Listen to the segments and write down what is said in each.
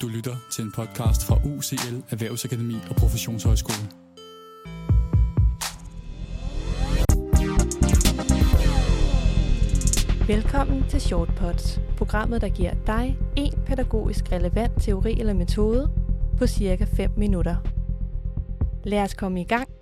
Du lytter til en podcast fra UCL Erhvervsakademi og Professionshøjskole. Velkommen til Shortpods, programmet der giver dig en pædagogisk relevant teori eller metode på cirka 5 minutter. Lad os komme i gang.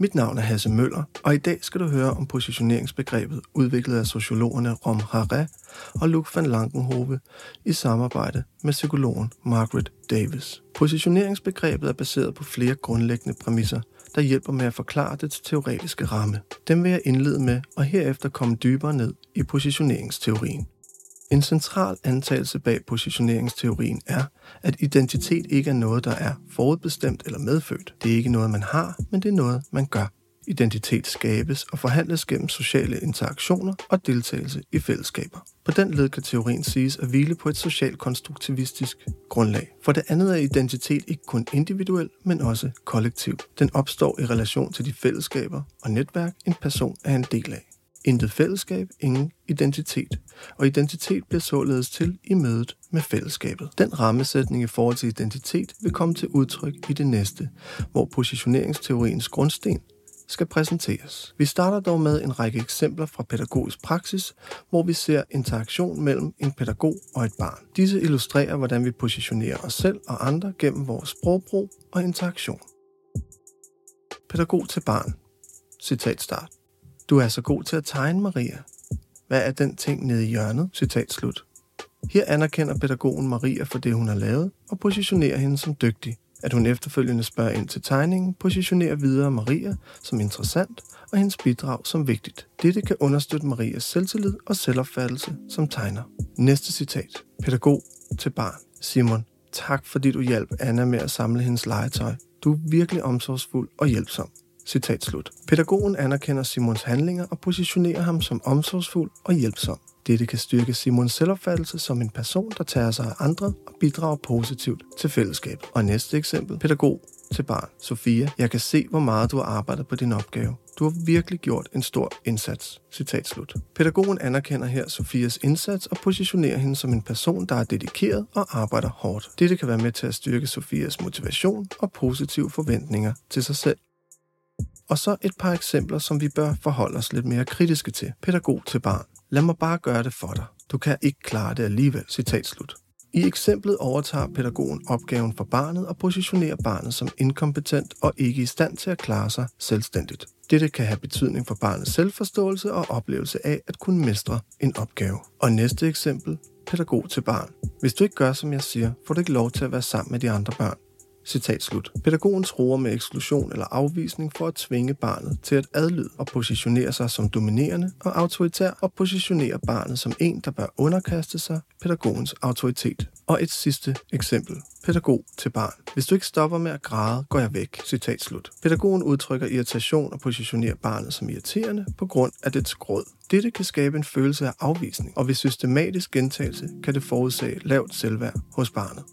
Mit navn er Hasse Møller, og i dag skal du høre om positioneringsbegrebet udviklet af sociologerne Rom Harre og Luc van Lankenhove i samarbejde med psykologen Margaret Davis. Positioneringsbegrebet er baseret på flere grundlæggende præmisser, der hjælper med at forklare dets teoretiske ramme. Dem vil jeg indlede med, og herefter komme dybere ned i positioneringsteorien. En central antagelse bag positioneringsteorien er, at identitet ikke er noget, der er forudbestemt eller medfødt. Det er ikke noget, man har, men det er noget, man gør. Identitet skabes og forhandles gennem sociale interaktioner og deltagelse i fællesskaber. På den led kan teorien siges at hvile på et socialt konstruktivistisk grundlag. For det andet er identitet ikke kun individuel, men også kollektiv. Den opstår i relation til de fællesskaber og netværk, en person er en del af. Intet fællesskab, ingen identitet. Og identitet bliver således til i mødet med fællesskabet. Den rammesætning i forhold til identitet vil komme til udtryk i det næste, hvor positioneringsteoriens grundsten skal præsenteres. Vi starter dog med en række eksempler fra pædagogisk praksis, hvor vi ser interaktion mellem en pædagog og et barn. Disse illustrerer, hvordan vi positionerer os selv og andre gennem vores sprogbrug og interaktion. Pædagog til barn. Citat start. Du er så god til at tegne, Maria. Hvad er den ting nede i hjørnet? Citat slut. Her anerkender pædagogen Maria for det, hun har lavet, og positionerer hende som dygtig. At hun efterfølgende spørger ind til tegningen, positionerer videre Maria som interessant og hendes bidrag som vigtigt. Dette kan understøtte Marias selvtillid og selvopfattelse som tegner. Næste citat. Pædagog til barn. Simon, tak fordi du hjalp Anna med at samle hendes legetøj. Du er virkelig omsorgsfuld og hjælpsom. Citat slut. Pædagogen anerkender Simons handlinger og positionerer ham som omsorgsfuld og hjælpsom. Dette kan styrke Simons selvopfattelse som en person, der tager sig af andre og bidrager positivt til fællesskabet. Og næste eksempel. Pædagog til barn. Sofia, jeg kan se, hvor meget du har arbejdet på din opgave. Du har virkelig gjort en stor indsats. Citat slut. Pædagogen anerkender her Sofias indsats og positionerer hende som en person, der er dedikeret og arbejder hårdt. Dette kan være med til at styrke Sofias motivation og positive forventninger til sig selv. Og så et par eksempler, som vi bør forholde os lidt mere kritiske til. Pædagog til barn. Lad mig bare gøre det for dig. Du kan ikke klare det alligevel. Citat slut. I eksemplet overtager pædagogen opgaven for barnet og positionerer barnet som inkompetent og ikke i stand til at klare sig selvstændigt. Dette kan have betydning for barnets selvforståelse og oplevelse af at kunne mestre en opgave. Og næste eksempel, pædagog til barn. Hvis du ikke gør, som jeg siger, får du ikke lov til at være sammen med de andre børn. Citat slut. Pædagogen tror med eksklusion eller afvisning for at tvinge barnet til at adlyde og positionere sig som dominerende og autoritær og positionere barnet som en, der bør underkaste sig pædagogens autoritet. Og et sidste eksempel. Pædagog til barn. Hvis du ikke stopper med at græde, går jeg væk. Citat slut. Pædagogen udtrykker irritation og positionerer barnet som irriterende på grund af dets gråd. Dette kan skabe en følelse af afvisning, og ved systematisk gentagelse kan det forudsage lavt selvværd hos barnet.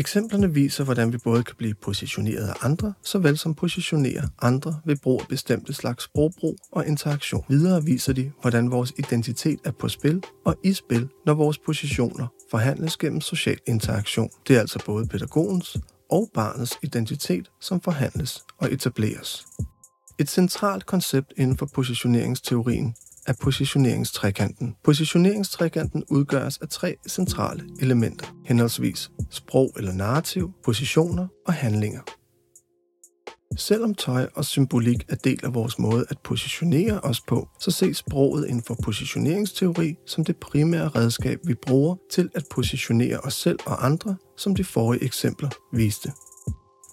Eksemplerne viser, hvordan vi både kan blive positioneret af andre, såvel som positionere andre ved brug af bestemte slags sprogbrug og interaktion. Videre viser de, hvordan vores identitet er på spil og i spil, når vores positioner forhandles gennem social interaktion. Det er altså både pædagogens og barnets identitet, som forhandles og etableres. Et centralt koncept inden for positioneringsteorien af positioneringstrekanten. Positioneringstrekanten udgøres af tre centrale elementer, henholdsvis sprog eller narrativ, positioner og handlinger. Selvom tøj og symbolik er del af vores måde at positionere os på, så ses sproget inden for positioneringsteori som det primære redskab, vi bruger til at positionere os selv og andre, som de forrige eksempler viste.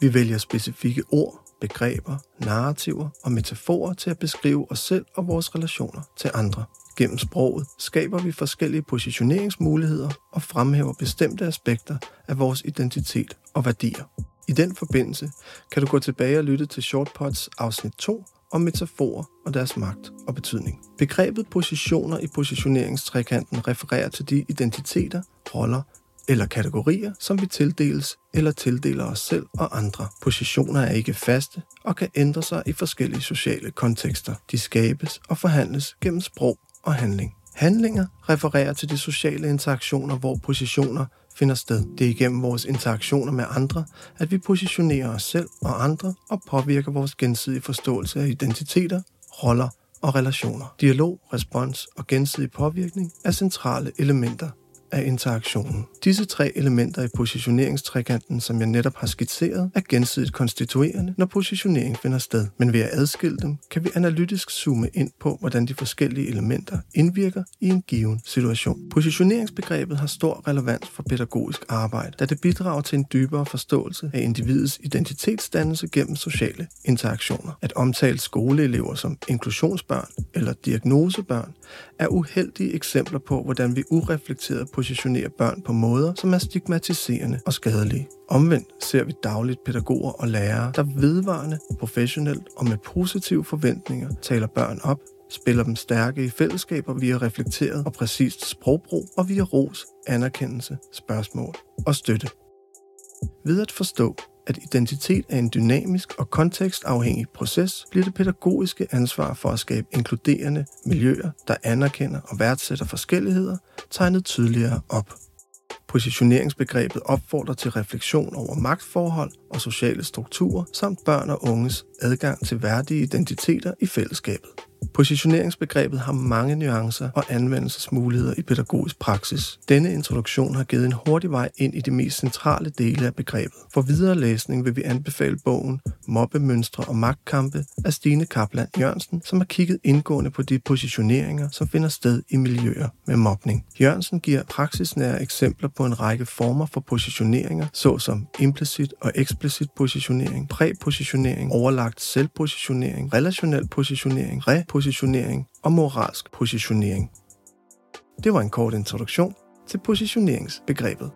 Vi vælger specifikke ord, begreber, narrativer og metaforer til at beskrive os selv og vores relationer til andre. Gennem sproget skaber vi forskellige positioneringsmuligheder og fremhæver bestemte aspekter af vores identitet og værdier. I den forbindelse kan du gå tilbage og lytte til Shortpods afsnit 2 om metaforer og deres magt og betydning. Begrebet positioner i positioneringstrekanten refererer til de identiteter, roller eller kategorier, som vi tildeles eller tildeler os selv og andre. Positioner er ikke faste og kan ændre sig i forskellige sociale kontekster. De skabes og forhandles gennem sprog og handling. Handlinger refererer til de sociale interaktioner, hvor positioner finder sted. Det er igennem vores interaktioner med andre, at vi positionerer os selv og andre og påvirker vores gensidige forståelse af identiteter, roller og relationer. Dialog, respons og gensidig påvirkning er centrale elementer af interaktionen. Disse tre elementer i positioneringstrekanten, som jeg netop har skitseret, er gensidigt konstituerende, når positionering finder sted. Men ved at adskille dem, kan vi analytisk zoome ind på, hvordan de forskellige elementer indvirker i en given situation. Positioneringsbegrebet har stor relevans for pædagogisk arbejde, da det bidrager til en dybere forståelse af individets identitetsdannelse gennem sociale interaktioner. At omtale skoleelever som inklusionsbørn eller diagnosebørn er uheldige eksempler på, hvordan vi ureflekteret positionerer børn på måder, som er stigmatiserende og skadelige. Omvendt ser vi dagligt pædagoger og lærere, der vedvarende, professionelt og med positive forventninger taler børn op, spiller dem stærke i fællesskaber via reflekteret og præcist sprogbrug og via ros, anerkendelse, spørgsmål og støtte. Ved at forstå, at identitet er en dynamisk og kontekstafhængig proces, bliver det pædagogiske ansvar for at skabe inkluderende miljøer, der anerkender og værdsætter forskelligheder, tegnet tydeligere op. Positioneringsbegrebet opfordrer til refleksion over magtforhold og sociale strukturer samt børn og unges adgang til værdige identiteter i fællesskabet. Positioneringsbegrebet har mange nuancer og anvendelsesmuligheder i pædagogisk praksis. Denne introduktion har givet en hurtig vej ind i de mest centrale dele af begrebet. For videre læsning vil vi anbefale bogen Mobbemønstre og magtkampe af Stine Kaplan Jørgensen, som har kigget indgående på de positioneringer, som finder sted i miljøer med mobning. Jørgensen giver praksisnære eksempler på en række former for positioneringer, såsom implicit og eksplicit positionering, præpositionering, overlagt selvpositionering, relationel positionering, re positionering og moralsk positionering. Det var en kort introduktion til positioneringsbegrebet.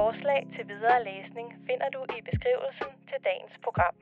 forslag til videre læsning finder du i beskrivelsen til dagens program.